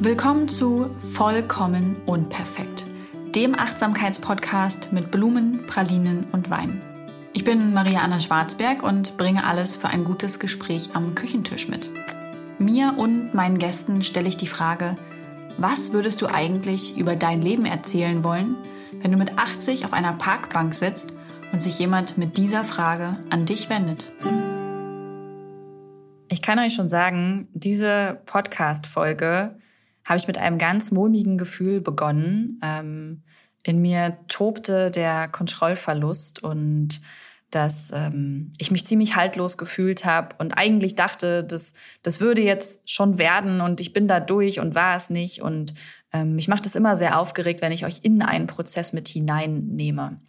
Willkommen zu Vollkommen Unperfekt, dem Achtsamkeitspodcast mit Blumen, Pralinen und Wein. Ich bin Maria Anna Schwarzberg und bringe alles für ein gutes Gespräch am Küchentisch mit. Mir und meinen Gästen stelle ich die Frage, was würdest du eigentlich über dein Leben erzählen wollen, wenn du mit 80 auf einer Parkbank sitzt und sich jemand mit dieser Frage an dich wendet? Ich kann euch schon sagen, diese Podcast-Folge habe ich mit einem ganz mulmigen Gefühl begonnen. Ähm, in mir tobte der Kontrollverlust und dass ähm, ich mich ziemlich haltlos gefühlt habe und eigentlich dachte, das, das würde jetzt schon werden und ich bin da durch und war es nicht. Und ähm, mich macht es immer sehr aufgeregt, wenn ich euch in einen Prozess mit hineinnehme.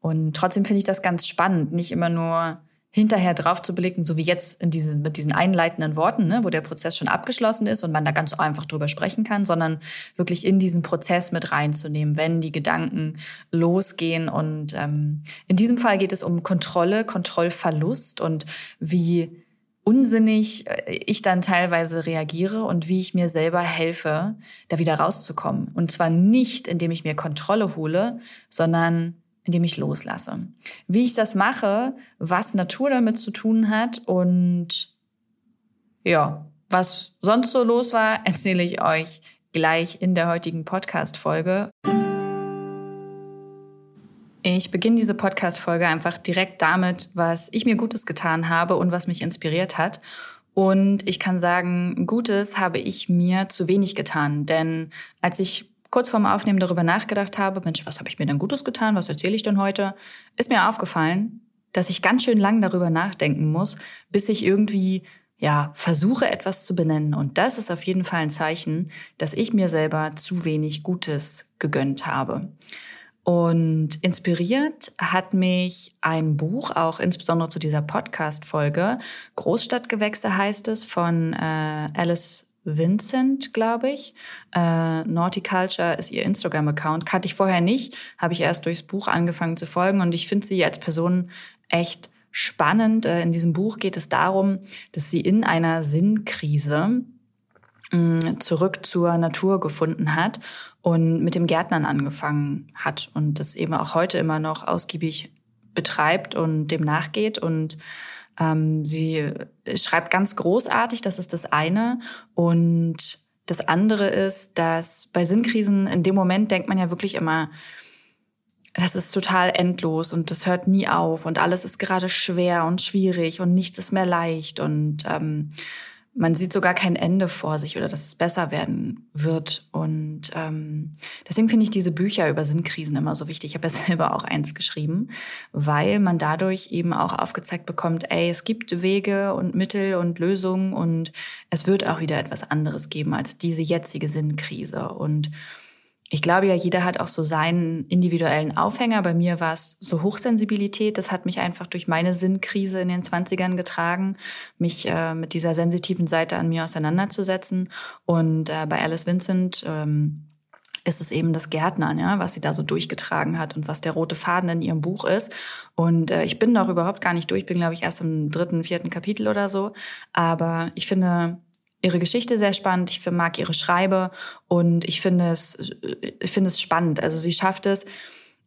Und trotzdem finde ich das ganz spannend, nicht immer nur hinterher drauf zu blicken, so wie jetzt in diesen, mit diesen einleitenden Worten, ne, wo der Prozess schon abgeschlossen ist und man da ganz einfach drüber sprechen kann, sondern wirklich in diesen Prozess mit reinzunehmen, wenn die Gedanken losgehen. Und ähm, in diesem Fall geht es um Kontrolle, Kontrollverlust und wie unsinnig äh, ich dann teilweise reagiere und wie ich mir selber helfe, da wieder rauszukommen. Und zwar nicht, indem ich mir Kontrolle hole, sondern indem ich loslasse. Wie ich das mache, was Natur damit zu tun hat und ja, was sonst so los war, erzähle ich euch gleich in der heutigen Podcast-Folge. Ich beginne diese Podcast-Folge einfach direkt damit, was ich mir Gutes getan habe und was mich inspiriert hat. Und ich kann sagen, Gutes habe ich mir zu wenig getan, denn als ich kurz vorm Aufnehmen darüber nachgedacht habe, Mensch, was habe ich mir denn Gutes getan? Was erzähle ich denn heute? Ist mir aufgefallen, dass ich ganz schön lang darüber nachdenken muss, bis ich irgendwie ja, versuche etwas zu benennen. Und das ist auf jeden Fall ein Zeichen, dass ich mir selber zu wenig Gutes gegönnt habe. Und inspiriert hat mich ein Buch, auch insbesondere zu dieser Podcast-Folge. Großstadtgewächse heißt es von äh, Alice Vincent, glaube ich. Äh, Naughty Culture ist ihr Instagram-Account. Kannte ich vorher nicht, habe ich erst durchs Buch angefangen zu folgen und ich finde sie als Person echt spannend. Äh, in diesem Buch geht es darum, dass sie in einer Sinnkrise mh, zurück zur Natur gefunden hat und mit dem Gärtnern angefangen hat und das eben auch heute immer noch ausgiebig betreibt und dem nachgeht und ähm, sie schreibt ganz großartig, das ist das eine. Und das andere ist, dass bei Sinnkrisen in dem Moment denkt man ja wirklich immer, das ist total endlos und das hört nie auf und alles ist gerade schwer und schwierig und nichts ist mehr leicht und ähm, man sieht sogar kein Ende vor sich oder dass es besser werden wird. Und ähm, deswegen finde ich diese Bücher über Sinnkrisen immer so wichtig. Ich habe ja selber auch eins geschrieben, weil man dadurch eben auch aufgezeigt bekommt, ey, es gibt Wege und Mittel und Lösungen und es wird auch wieder etwas anderes geben als diese jetzige Sinnkrise. Und ich glaube ja, jeder hat auch so seinen individuellen Aufhänger. Bei mir war es so Hochsensibilität. Das hat mich einfach durch meine Sinnkrise in den 20ern getragen, mich äh, mit dieser sensitiven Seite an mir auseinanderzusetzen. Und äh, bei Alice Vincent ähm, ist es eben das Gärtnern, ja, was sie da so durchgetragen hat und was der rote Faden in ihrem Buch ist. Und äh, ich bin noch überhaupt gar nicht durch, bin, glaube ich, erst im dritten, vierten Kapitel oder so. Aber ich finde, ihre Geschichte sehr spannend, ich mag ihre Schreibe und ich finde es, ich finde es spannend. Also sie schafft es,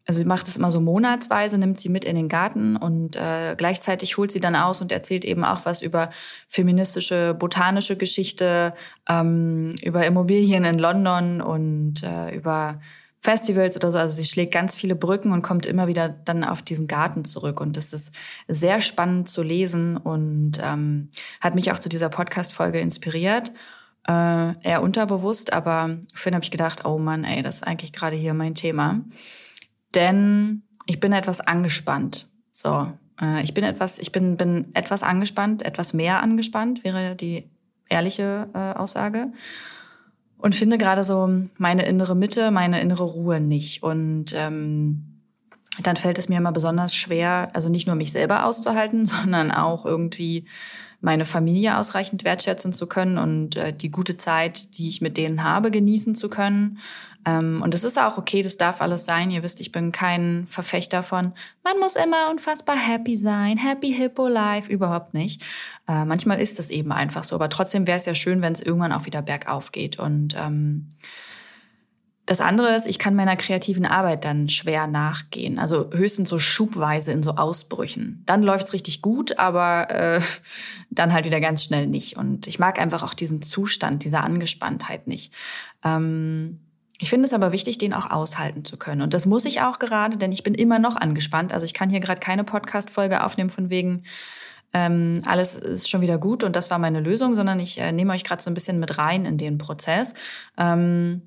also sie macht es immer so monatsweise, nimmt sie mit in den Garten und äh, gleichzeitig holt sie dann aus und erzählt eben auch was über feministische, botanische Geschichte, ähm, über Immobilien in London und äh, über Festivals oder so. Also sie schlägt ganz viele Brücken und kommt immer wieder dann auf diesen Garten zurück. Und das ist sehr spannend zu lesen und ähm, hat mich auch zu dieser Podcast-Folge inspiriert. Äh, eher unterbewusst, aber vorhin habe ich gedacht, oh Mann, ey, das ist eigentlich gerade hier mein Thema. Denn ich bin etwas angespannt. So, äh, ich bin etwas, ich bin, bin etwas angespannt, etwas mehr angespannt, wäre die ehrliche äh, Aussage und finde gerade so meine innere Mitte, meine innere Ruhe nicht. Und ähm, dann fällt es mir immer besonders schwer, also nicht nur mich selber auszuhalten, sondern auch irgendwie meine Familie ausreichend wertschätzen zu können und äh, die gute Zeit, die ich mit denen habe, genießen zu können. Ähm, und es ist auch okay, das darf alles sein. Ihr wisst, ich bin kein Verfechter von, man muss immer unfassbar happy sein, happy hippo life, überhaupt nicht. Äh, manchmal ist es eben einfach so, aber trotzdem wäre es ja schön, wenn es irgendwann auch wieder bergauf geht. Und ähm, das andere ist, ich kann meiner kreativen Arbeit dann schwer nachgehen. Also höchstens so schubweise in so Ausbrüchen. Dann läuft's richtig gut, aber äh, dann halt wieder ganz schnell nicht. Und ich mag einfach auch diesen Zustand, diese Angespanntheit nicht. Ähm, ich finde es aber wichtig, den auch aushalten zu können. Und das muss ich auch gerade, denn ich bin immer noch angespannt. Also ich kann hier gerade keine Podcast-Folge aufnehmen von wegen, ähm, alles ist schon wieder gut und das war meine Lösung, sondern ich äh, nehme euch gerade so ein bisschen mit rein in den Prozess. Ähm,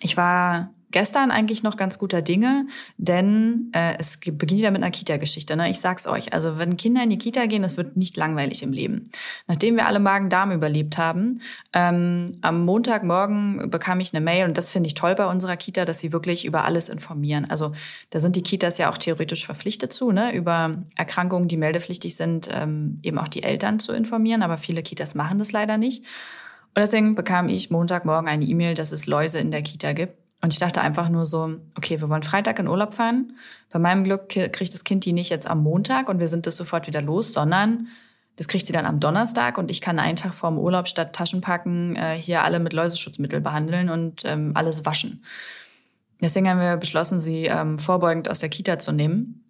ich war gestern eigentlich noch ganz guter Dinge, denn äh, es beginnt wieder mit einer Kita-Geschichte. Ne? Ich sag's euch, also wenn Kinder in die Kita gehen, das wird nicht langweilig im Leben. Nachdem wir alle Magen-Darm überlebt haben, ähm, am Montagmorgen bekam ich eine Mail und das finde ich toll bei unserer Kita, dass sie wirklich über alles informieren. Also da sind die Kitas ja auch theoretisch verpflichtet zu, ne? über Erkrankungen, die meldepflichtig sind, ähm, eben auch die Eltern zu informieren, aber viele Kitas machen das leider nicht. Und deswegen bekam ich Montagmorgen eine E-Mail, dass es Läuse in der Kita gibt. Und ich dachte einfach nur so, okay, wir wollen Freitag in Urlaub fahren. Bei meinem Glück kriegt das Kind die nicht jetzt am Montag und wir sind das sofort wieder los, sondern das kriegt sie dann am Donnerstag und ich kann einen Tag vorm Urlaub statt Taschen packen, äh, hier alle mit Läuseschutzmittel behandeln und ähm, alles waschen. Deswegen haben wir beschlossen, sie ähm, vorbeugend aus der Kita zu nehmen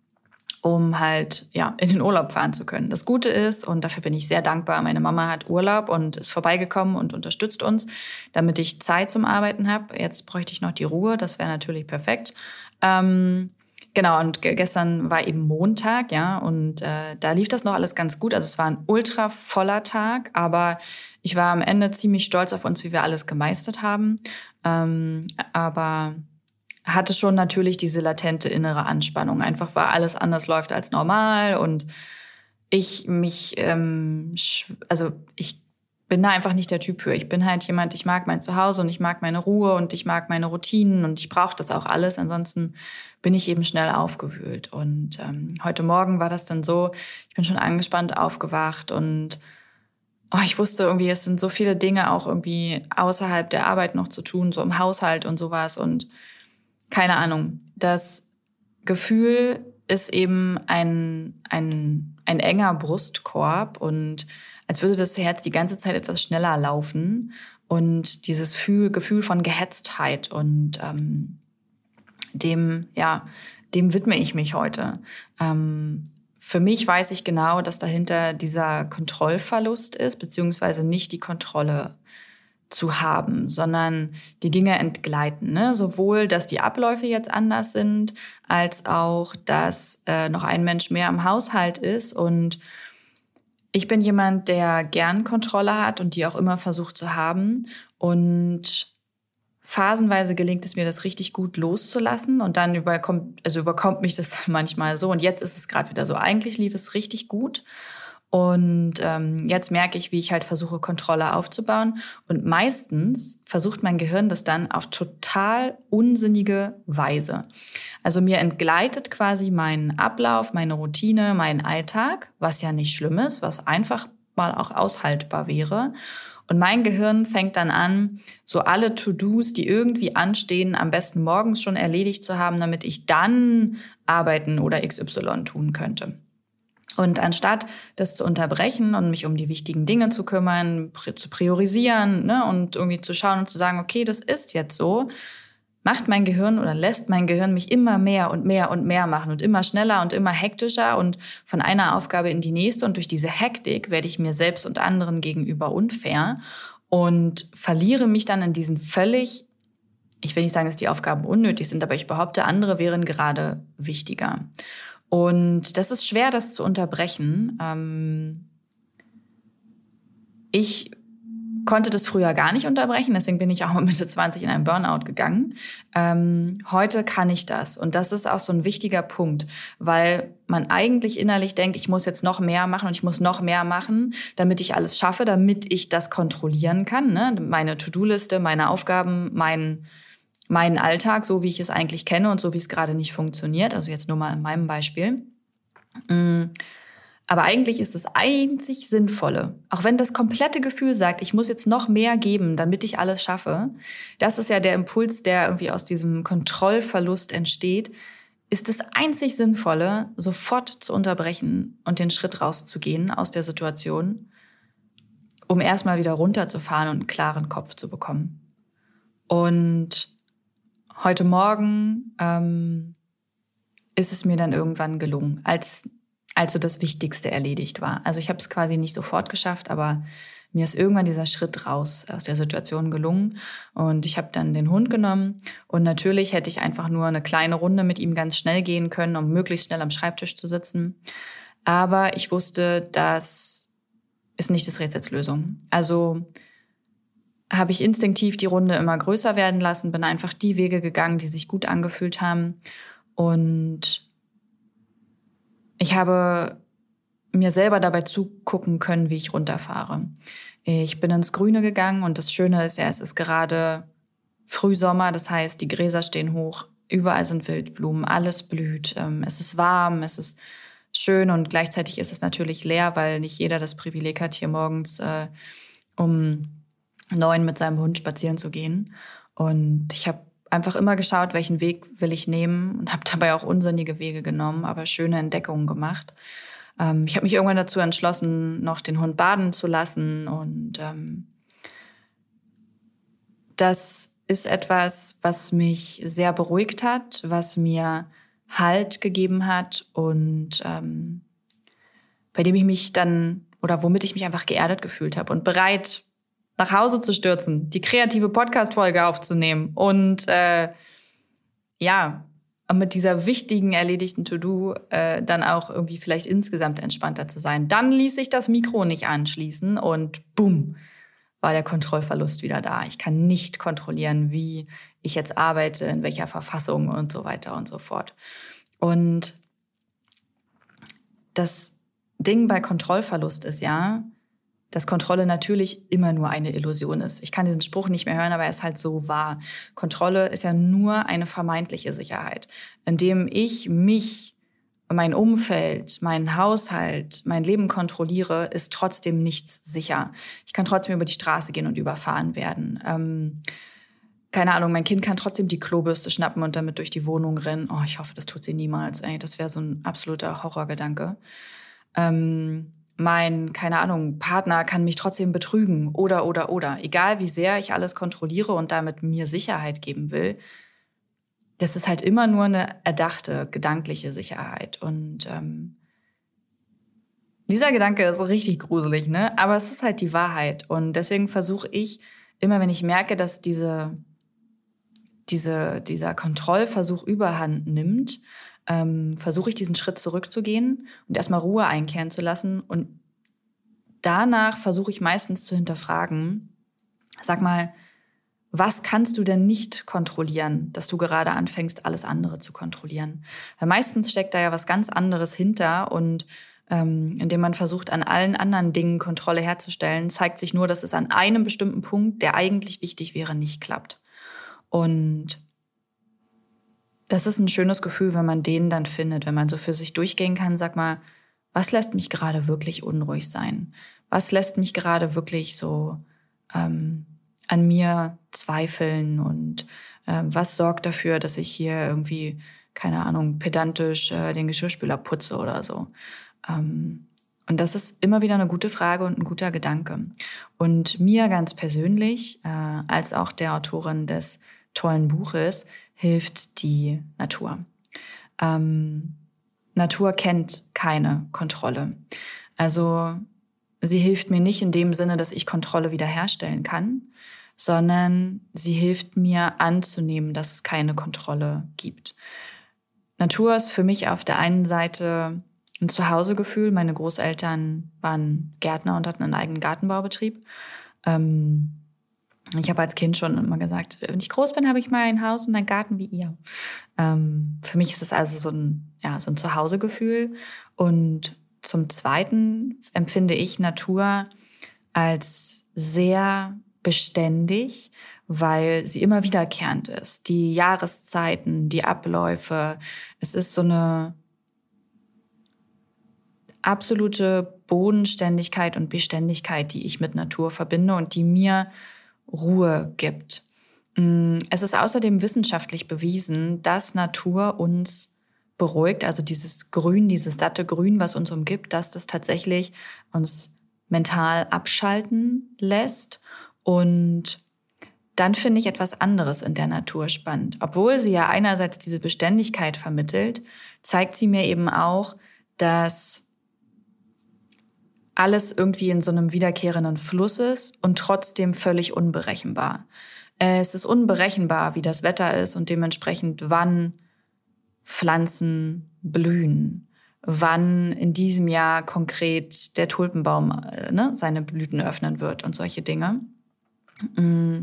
um halt ja in den Urlaub fahren zu können. Das Gute ist und dafür bin ich sehr dankbar. Meine Mama hat Urlaub und ist vorbeigekommen und unterstützt uns, damit ich Zeit zum Arbeiten habe. Jetzt bräuchte ich noch die Ruhe. Das wäre natürlich perfekt. Ähm, Genau, und gestern war eben Montag, ja, und äh, da lief das noch alles ganz gut. Also es war ein ultra voller Tag, aber ich war am Ende ziemlich stolz auf uns, wie wir alles gemeistert haben. Ähm, aber hatte schon natürlich diese latente innere Anspannung. Einfach weil alles anders läuft als normal und ich mich, ähm, also ich bin da einfach nicht der Typ für. Ich bin halt jemand, ich mag mein Zuhause und ich mag meine Ruhe und ich mag meine Routinen und ich brauche das auch alles. Ansonsten bin ich eben schnell aufgewühlt. Und ähm, heute Morgen war das dann so, ich bin schon angespannt aufgewacht und oh, ich wusste irgendwie, es sind so viele Dinge auch irgendwie außerhalb der Arbeit noch zu tun, so im Haushalt und sowas. Und keine Ahnung, das Gefühl ist eben ein, ein, ein enger Brustkorb und als würde das Herz die ganze Zeit etwas schneller laufen und dieses Gefühl, Gefühl von Gehetztheit und ähm, dem, ja, dem widme ich mich heute. Ähm, für mich weiß ich genau, dass dahinter dieser Kontrollverlust ist, beziehungsweise nicht die Kontrolle zu haben, sondern die Dinge entgleiten. Ne? Sowohl, dass die Abläufe jetzt anders sind, als auch, dass äh, noch ein Mensch mehr im Haushalt ist. Und ich bin jemand, der gern Kontrolle hat und die auch immer versucht zu haben. Und phasenweise gelingt es mir, das richtig gut loszulassen. Und dann überkommt, also überkommt mich das manchmal so. Und jetzt ist es gerade wieder so. Eigentlich lief es richtig gut. Und ähm, jetzt merke ich, wie ich halt versuche, Kontrolle aufzubauen. Und meistens versucht mein Gehirn das dann auf total unsinnige Weise. Also mir entgleitet quasi mein Ablauf, meine Routine, mein Alltag, was ja nicht schlimm ist, was einfach mal auch aushaltbar wäre. Und mein Gehirn fängt dann an, so alle To-Dos, die irgendwie anstehen, am besten morgens schon erledigt zu haben, damit ich dann arbeiten oder XY tun könnte. Und anstatt das zu unterbrechen und mich um die wichtigen Dinge zu kümmern, zu priorisieren ne, und irgendwie zu schauen und zu sagen, okay, das ist jetzt so, macht mein Gehirn oder lässt mein Gehirn mich immer mehr und mehr und mehr machen und immer schneller und immer hektischer und von einer Aufgabe in die nächste. Und durch diese Hektik werde ich mir selbst und anderen gegenüber unfair und verliere mich dann in diesen völlig, ich will nicht sagen, dass die Aufgaben unnötig sind, aber ich behaupte, andere wären gerade wichtiger. Und das ist schwer, das zu unterbrechen. Ähm ich konnte das früher gar nicht unterbrechen, deswegen bin ich auch mit Mitte 20 in einen Burnout gegangen. Ähm, heute kann ich das. Und das ist auch so ein wichtiger Punkt, weil man eigentlich innerlich denkt, ich muss jetzt noch mehr machen und ich muss noch mehr machen, damit ich alles schaffe, damit ich das kontrollieren kann. Ne? Meine To-Do-Liste, meine Aufgaben, mein meinen Alltag, so wie ich es eigentlich kenne und so wie es gerade nicht funktioniert. Also jetzt nur mal in meinem Beispiel. Mm. Aber eigentlich ist es einzig Sinnvolle, auch wenn das komplette Gefühl sagt, ich muss jetzt noch mehr geben, damit ich alles schaffe. Das ist ja der Impuls, der irgendwie aus diesem Kontrollverlust entsteht. Ist das einzig Sinnvolle, sofort zu unterbrechen und den Schritt rauszugehen aus der Situation, um erstmal wieder runterzufahren und einen klaren Kopf zu bekommen. Und heute Morgen ähm, ist es mir dann irgendwann gelungen, als als so das Wichtigste erledigt war. Also ich habe es quasi nicht sofort geschafft, aber mir ist irgendwann dieser Schritt raus aus der Situation gelungen und ich habe dann den Hund genommen und natürlich hätte ich einfach nur eine kleine Runde mit ihm ganz schnell gehen können, um möglichst schnell am Schreibtisch zu sitzen. Aber ich wusste, das ist nicht das Rätsels Lösung. Also habe ich instinktiv die Runde immer größer werden lassen, bin einfach die Wege gegangen, die sich gut angefühlt haben und ich habe mir selber dabei zugucken können, wie ich runterfahre. Ich bin ins Grüne gegangen und das Schöne ist ja, es ist gerade Frühsommer, das heißt, die Gräser stehen hoch, überall sind Wildblumen, alles blüht, ähm, es ist warm, es ist schön und gleichzeitig ist es natürlich leer, weil nicht jeder das Privileg hat, hier morgens äh, um neun mit seinem Hund spazieren zu gehen. Und ich habe einfach immer geschaut, welchen Weg will ich nehmen und habe dabei auch unsinnige Wege genommen, aber schöne Entdeckungen gemacht. Ähm, ich habe mich irgendwann dazu entschlossen, noch den Hund baden zu lassen und ähm, das ist etwas, was mich sehr beruhigt hat, was mir Halt gegeben hat und ähm, bei dem ich mich dann oder womit ich mich einfach geerdet gefühlt habe und bereit nach Hause zu stürzen, die kreative Podcast-Folge aufzunehmen und äh, ja, mit dieser wichtigen erledigten To-Do äh, dann auch irgendwie vielleicht insgesamt entspannter zu sein. Dann ließ ich das Mikro nicht anschließen und bumm, war der Kontrollverlust wieder da. Ich kann nicht kontrollieren, wie ich jetzt arbeite, in welcher Verfassung und so weiter und so fort. Und das Ding bei Kontrollverlust ist ja, dass Kontrolle natürlich immer nur eine Illusion ist. Ich kann diesen Spruch nicht mehr hören, aber er ist halt so wahr. Kontrolle ist ja nur eine vermeintliche Sicherheit, indem ich mich, mein Umfeld, meinen Haushalt, mein Leben kontrolliere, ist trotzdem nichts sicher. Ich kann trotzdem über die Straße gehen und überfahren werden. Ähm, keine Ahnung, mein Kind kann trotzdem die Klobürste schnappen und damit durch die Wohnung rennen. Oh, ich hoffe, das tut sie niemals. Ey, das wäre so ein absoluter Horrorgedanke. Ähm, mein, keine Ahnung, Partner kann mich trotzdem betrügen oder, oder, oder. Egal wie sehr ich alles kontrolliere und damit mir Sicherheit geben will, das ist halt immer nur eine erdachte, gedankliche Sicherheit. Und ähm, dieser Gedanke ist richtig gruselig, ne? Aber es ist halt die Wahrheit. Und deswegen versuche ich immer, wenn ich merke, dass diese, diese, dieser Kontrollversuch überhand nimmt, ähm, versuche ich diesen Schritt zurückzugehen und erstmal Ruhe einkehren zu lassen. Und danach versuche ich meistens zu hinterfragen, sag mal, was kannst du denn nicht kontrollieren, dass du gerade anfängst, alles andere zu kontrollieren? Weil meistens steckt da ja was ganz anderes hinter und ähm, indem man versucht, an allen anderen Dingen Kontrolle herzustellen, zeigt sich nur, dass es an einem bestimmten Punkt, der eigentlich wichtig wäre, nicht klappt. Und das ist ein schönes Gefühl, wenn man den dann findet, wenn man so für sich durchgehen kann, sag mal, was lässt mich gerade wirklich unruhig sein? Was lässt mich gerade wirklich so ähm, an mir zweifeln und äh, was sorgt dafür, dass ich hier irgendwie, keine Ahnung, pedantisch äh, den Geschirrspüler putze oder so? Ähm, und das ist immer wieder eine gute Frage und ein guter Gedanke. Und mir ganz persönlich, äh, als auch der Autorin des tollen Buches, hilft die Natur. Ähm, Natur kennt keine Kontrolle. Also sie hilft mir nicht in dem Sinne, dass ich Kontrolle wiederherstellen kann, sondern sie hilft mir anzunehmen, dass es keine Kontrolle gibt. Natur ist für mich auf der einen Seite ein Zuhausegefühl. Meine Großeltern waren Gärtner und hatten einen eigenen Gartenbaubetrieb. Ähm, ich habe als Kind schon immer gesagt, wenn ich groß bin, habe ich mal ein Haus und einen Garten wie ihr. Ähm, für mich ist es also so ein, ja, so ein Zuhausegefühl. Und zum Zweiten empfinde ich Natur als sehr beständig, weil sie immer wiederkehrend ist. Die Jahreszeiten, die Abläufe. Es ist so eine absolute Bodenständigkeit und Beständigkeit, die ich mit Natur verbinde und die mir Ruhe gibt. Mm, es ist außerdem wissenschaftlich bewiesen, dass Natur uns beruhigt, also dieses Grün, dieses satte Grün, was uns umgibt, dass das tatsächlich uns mental abschalten lässt. Und dann finde ich etwas anderes in der Natur spannend. Obwohl sie ja einerseits diese Beständigkeit vermittelt, zeigt sie mir eben auch, dass alles irgendwie in so einem wiederkehrenden Fluss ist und trotzdem völlig unberechenbar. Es ist unberechenbar, wie das Wetter ist und dementsprechend wann Pflanzen blühen, wann in diesem Jahr konkret der Tulpenbaum äh, ne, seine Blüten öffnen wird und solche Dinge. Mm.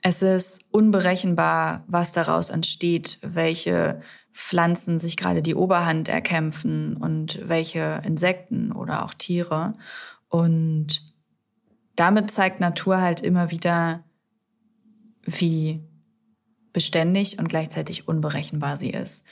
Es ist unberechenbar, was daraus entsteht, welche Pflanzen sich gerade die Oberhand erkämpfen und welche Insekten oder auch Tiere. Und damit zeigt Natur halt immer wieder, wie beständig und gleichzeitig unberechenbar sie ist.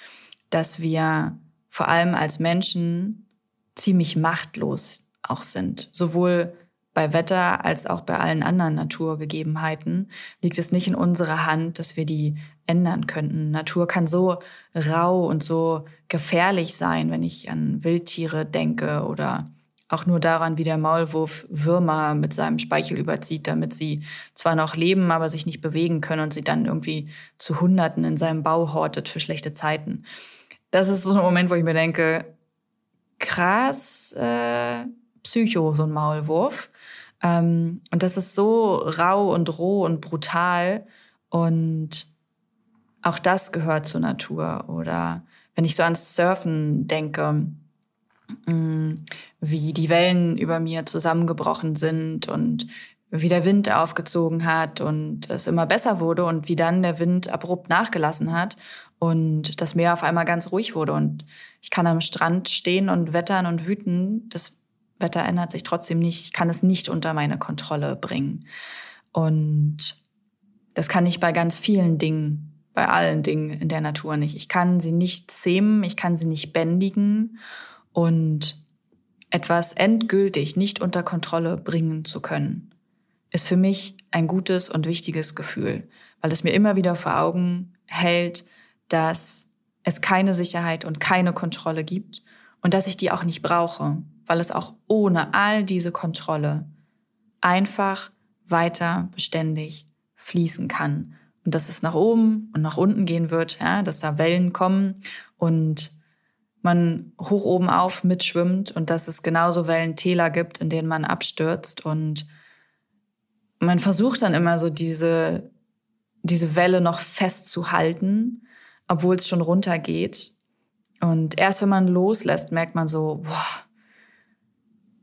Dass wir vor allem als Menschen ziemlich machtlos auch sind. Sowohl bei Wetter als auch bei allen anderen Naturgegebenheiten liegt es nicht in unserer Hand, dass wir die ändern könnten. Natur kann so rau und so gefährlich sein, wenn ich an Wildtiere denke oder auch nur daran, wie der Maulwurf Würmer mit seinem Speichel überzieht, damit sie zwar noch leben, aber sich nicht bewegen können und sie dann irgendwie zu Hunderten in seinem Bau hortet für schlechte Zeiten. Das ist so ein Moment, wo ich mir denke, krass, äh, Psycho, so ein Maulwurf. Ähm, und das ist so rau und roh und brutal. Und auch das gehört zur Natur. Oder wenn ich so ans Surfen denke, mm, wie die Wellen über mir zusammengebrochen sind und wie der Wind aufgezogen hat und es immer besser wurde und wie dann der Wind abrupt nachgelassen hat und das Meer auf einmal ganz ruhig wurde und ich kann am Strand stehen und wettern und wüten. Das Wetter ändert sich trotzdem nicht. Ich kann es nicht unter meine Kontrolle bringen. Und das kann ich bei ganz vielen Dingen, bei allen Dingen in der Natur nicht. Ich kann sie nicht zähmen, ich kann sie nicht bändigen und etwas endgültig nicht unter Kontrolle bringen zu können, ist für mich ein gutes und wichtiges Gefühl, weil es mir immer wieder vor Augen hält, dass es keine Sicherheit und keine Kontrolle gibt und dass ich die auch nicht brauche weil es auch ohne all diese Kontrolle einfach weiter beständig fließen kann. Und dass es nach oben und nach unten gehen wird, ja, dass da Wellen kommen und man hoch oben auf mitschwimmt und dass es genauso Wellentäler gibt, in denen man abstürzt. Und man versucht dann immer so diese, diese Welle noch festzuhalten, obwohl es schon runtergeht. Und erst wenn man loslässt, merkt man so, boah,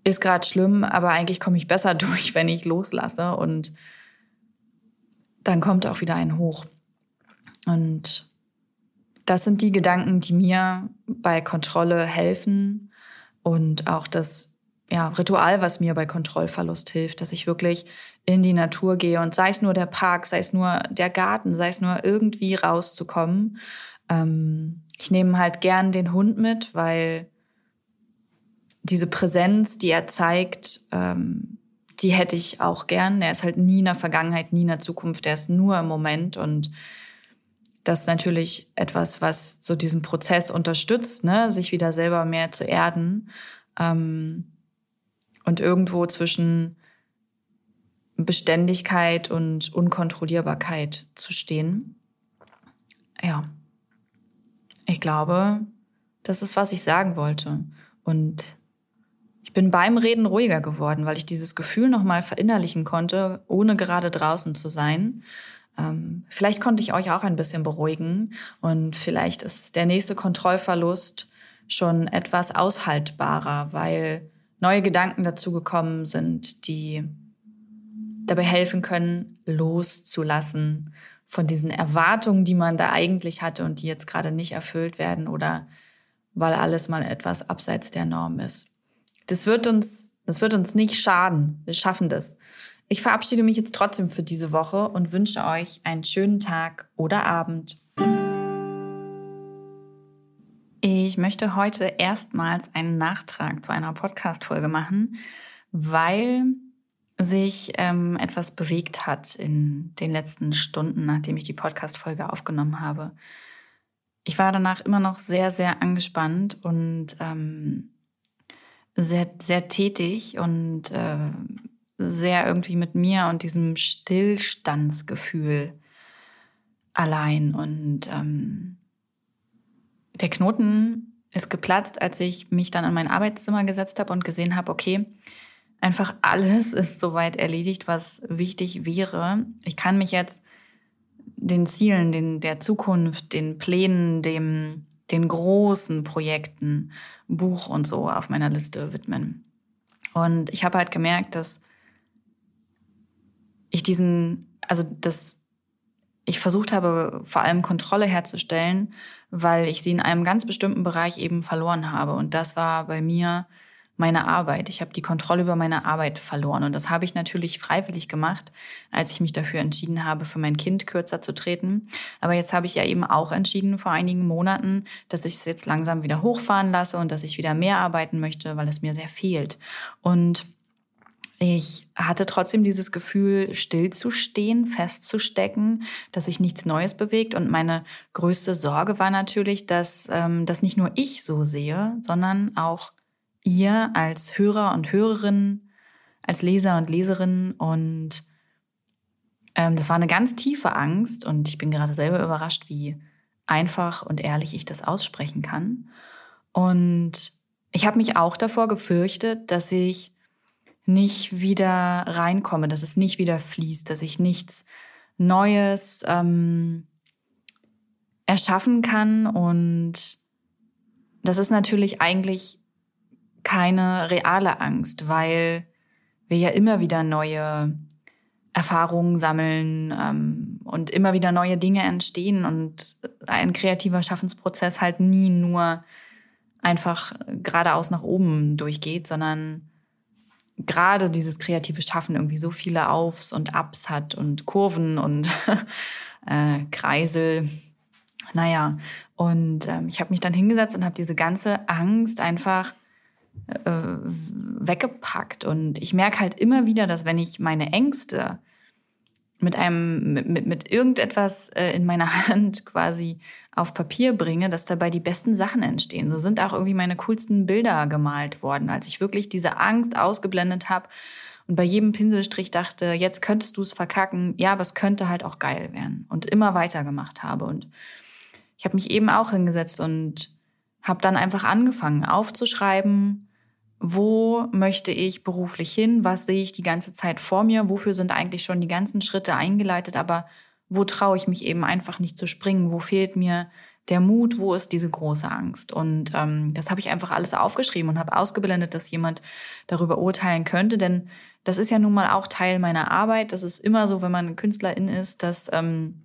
ist gerade schlimm, aber eigentlich komme ich besser durch, wenn ich loslasse. Und dann kommt auch wieder ein Hoch. Und das sind die Gedanken, die mir bei Kontrolle helfen und auch das ja, Ritual, was mir bei Kontrollverlust hilft, dass ich wirklich in die Natur gehe und sei es nur der Park, sei es nur der Garten, sei es nur irgendwie rauszukommen. Ähm, ich nehme halt gern den Hund mit, weil diese Präsenz, die er zeigt, ähm, die hätte ich auch gern. Er ist halt nie in der Vergangenheit, nie in der Zukunft, er ist nur im Moment und das ist natürlich etwas, was so diesen Prozess unterstützt, ne? sich wieder selber mehr zu erden ähm, und irgendwo zwischen Beständigkeit und Unkontrollierbarkeit zu stehen. Ja, ich glaube, das ist, was ich sagen wollte. Und ich bin beim Reden ruhiger geworden, weil ich dieses Gefühl nochmal verinnerlichen konnte, ohne gerade draußen zu sein. Ähm, vielleicht konnte ich euch auch ein bisschen beruhigen und vielleicht ist der nächste Kontrollverlust schon etwas aushaltbarer, weil neue Gedanken dazugekommen sind, die dabei helfen können, loszulassen von diesen Erwartungen, die man da eigentlich hatte und die jetzt gerade nicht erfüllt werden oder weil alles mal etwas abseits der Norm ist. Das wird uns, das wird uns nicht schaden. Wir schaffen das. Ich verabschiede mich jetzt trotzdem für diese Woche und wünsche euch einen schönen Tag oder Abend. Ich möchte heute erstmals einen Nachtrag zu einer Podcast-Folge machen, weil sich ähm, etwas bewegt hat in den letzten Stunden, nachdem ich die Podcast-Folge aufgenommen habe. Ich war danach immer noch sehr, sehr angespannt und ähm, sehr, sehr tätig und äh, sehr irgendwie mit mir und diesem Stillstandsgefühl allein. Und ähm, der Knoten ist geplatzt, als ich mich dann an mein Arbeitszimmer gesetzt habe und gesehen habe, okay, einfach alles ist soweit erledigt, was wichtig wäre. Ich kann mich jetzt den Zielen, den, der Zukunft, den Plänen, dem, den großen Projekten, Buch und so auf meiner Liste widmen. Und ich habe halt gemerkt, dass ich diesen, also das ich versucht habe, vor allem Kontrolle herzustellen, weil ich sie in einem ganz bestimmten Bereich eben verloren habe. Und das war bei mir meine Arbeit. Ich habe die Kontrolle über meine Arbeit verloren. Und das habe ich natürlich freiwillig gemacht, als ich mich dafür entschieden habe, für mein Kind kürzer zu treten. Aber jetzt habe ich ja eben auch entschieden vor einigen Monaten, dass ich es jetzt langsam wieder hochfahren lasse und dass ich wieder mehr arbeiten möchte, weil es mir sehr fehlt. Und ich hatte trotzdem dieses Gefühl, stillzustehen, festzustecken, dass sich nichts Neues bewegt. Und meine größte Sorge war natürlich, dass ähm, das nicht nur ich so sehe, sondern auch ihr als Hörer und Hörerin, als Leser und Leserin. Und ähm, das war eine ganz tiefe Angst. Und ich bin gerade selber überrascht, wie einfach und ehrlich ich das aussprechen kann. Und ich habe mich auch davor gefürchtet, dass ich nicht wieder reinkomme, dass es nicht wieder fließt, dass ich nichts Neues ähm, erschaffen kann. Und das ist natürlich eigentlich keine reale Angst, weil wir ja immer wieder neue Erfahrungen sammeln ähm, und immer wieder neue Dinge entstehen und ein kreativer Schaffensprozess halt nie nur einfach geradeaus nach oben durchgeht, sondern gerade dieses kreative Schaffen irgendwie so viele Aufs und Abs hat und Kurven und äh, Kreisel. Naja, und ähm, ich habe mich dann hingesetzt und habe diese ganze Angst einfach äh, weggepackt. Und ich merke halt immer wieder, dass wenn ich meine Ängste mit einem, mit, mit irgendetwas äh, in meiner Hand quasi auf Papier bringe, dass dabei die besten Sachen entstehen. So sind auch irgendwie meine coolsten Bilder gemalt worden, als ich wirklich diese Angst ausgeblendet habe und bei jedem Pinselstrich dachte, jetzt könntest du es verkacken, ja, aber es könnte halt auch geil werden und immer weitergemacht habe. Und ich habe mich eben auch hingesetzt und habe dann einfach angefangen aufzuschreiben, wo möchte ich beruflich hin, was sehe ich die ganze Zeit vor mir, wofür sind eigentlich schon die ganzen Schritte eingeleitet, aber wo traue ich mich eben einfach nicht zu springen, wo fehlt mir der Mut, wo ist diese große Angst? Und ähm, das habe ich einfach alles aufgeschrieben und habe ausgeblendet, dass jemand darüber urteilen könnte, denn das ist ja nun mal auch Teil meiner Arbeit. Das ist immer so, wenn man Künstlerin ist, dass ähm,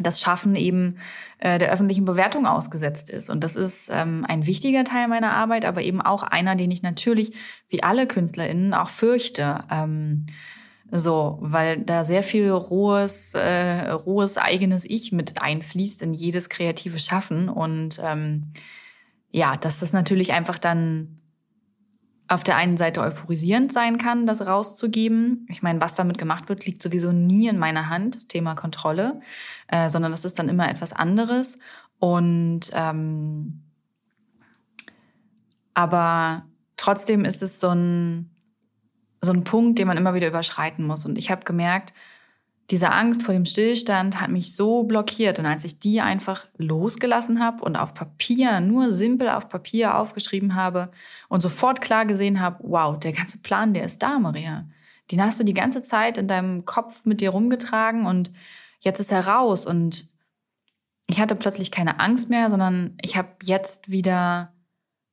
das Schaffen eben äh, der öffentlichen Bewertung ausgesetzt ist. Und das ist ähm, ein wichtiger Teil meiner Arbeit, aber eben auch einer, den ich natürlich, wie alle KünstlerInnen, auch fürchte. Ähm, so, weil da sehr viel rohes, äh, rohes eigenes Ich mit einfließt in jedes kreative Schaffen. Und ähm, ja, dass das natürlich einfach dann auf der einen Seite euphorisierend sein kann, das rauszugeben. Ich meine, was damit gemacht wird, liegt sowieso nie in meiner Hand, Thema Kontrolle, äh, sondern das ist dann immer etwas anderes. Und ähm, aber trotzdem ist es so ein, so ein Punkt, den man immer wieder überschreiten muss. Und ich habe gemerkt, diese Angst vor dem Stillstand hat mich so blockiert. Und als ich die einfach losgelassen habe und auf Papier, nur simpel auf Papier aufgeschrieben habe und sofort klar gesehen habe, wow, der ganze Plan, der ist da, Maria. Den hast du die ganze Zeit in deinem Kopf mit dir rumgetragen und jetzt ist er raus. Und ich hatte plötzlich keine Angst mehr, sondern ich habe jetzt wieder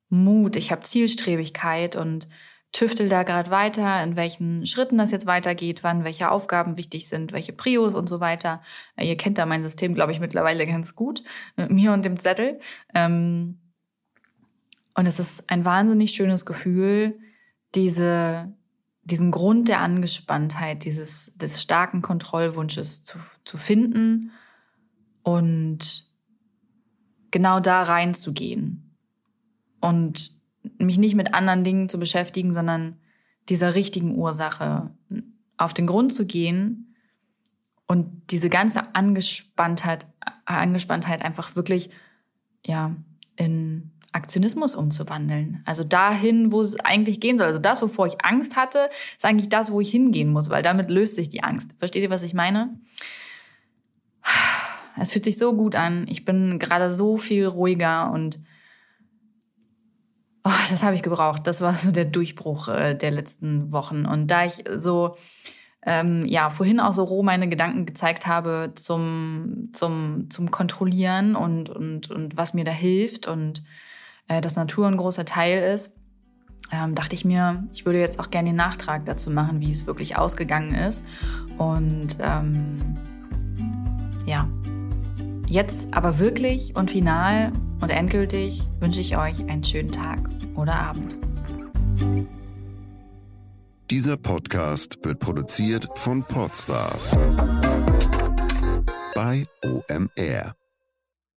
Mut, ich habe Zielstrebigkeit und tüftel da gerade weiter, in welchen Schritten das jetzt weitergeht, wann welche Aufgaben wichtig sind, welche Prios und so weiter. Äh, ihr kennt da mein System, glaube ich, mittlerweile ganz gut mit mir und dem Zettel. Ähm, und es ist ein wahnsinnig schönes Gefühl, diese, diesen Grund der Angespanntheit, dieses, des starken Kontrollwunsches zu, zu finden und genau da reinzugehen und mich nicht mit anderen Dingen zu beschäftigen, sondern dieser richtigen Ursache auf den Grund zu gehen und diese ganze Angespanntheit, Angespanntheit einfach wirklich ja, in Aktionismus umzuwandeln. Also dahin, wo es eigentlich gehen soll. Also das, wovor ich Angst hatte, ist eigentlich das, wo ich hingehen muss, weil damit löst sich die Angst. Versteht ihr, was ich meine? Es fühlt sich so gut an. Ich bin gerade so viel ruhiger und oh, das habe ich gebraucht. Das war so der Durchbruch äh, der letzten Wochen. Und da ich so ähm, ja vorhin auch so roh meine Gedanken gezeigt habe zum, zum, zum Kontrollieren und, und, und was mir da hilft und äh, dass Natur ein großer Teil ist, ähm, dachte ich mir, ich würde jetzt auch gerne den Nachtrag dazu machen, wie es wirklich ausgegangen ist. Und ähm, ja, jetzt aber wirklich und final und endgültig wünsche ich euch einen schönen Tag oder Abend. Dieser Podcast wird produziert von Podstars bei OMR.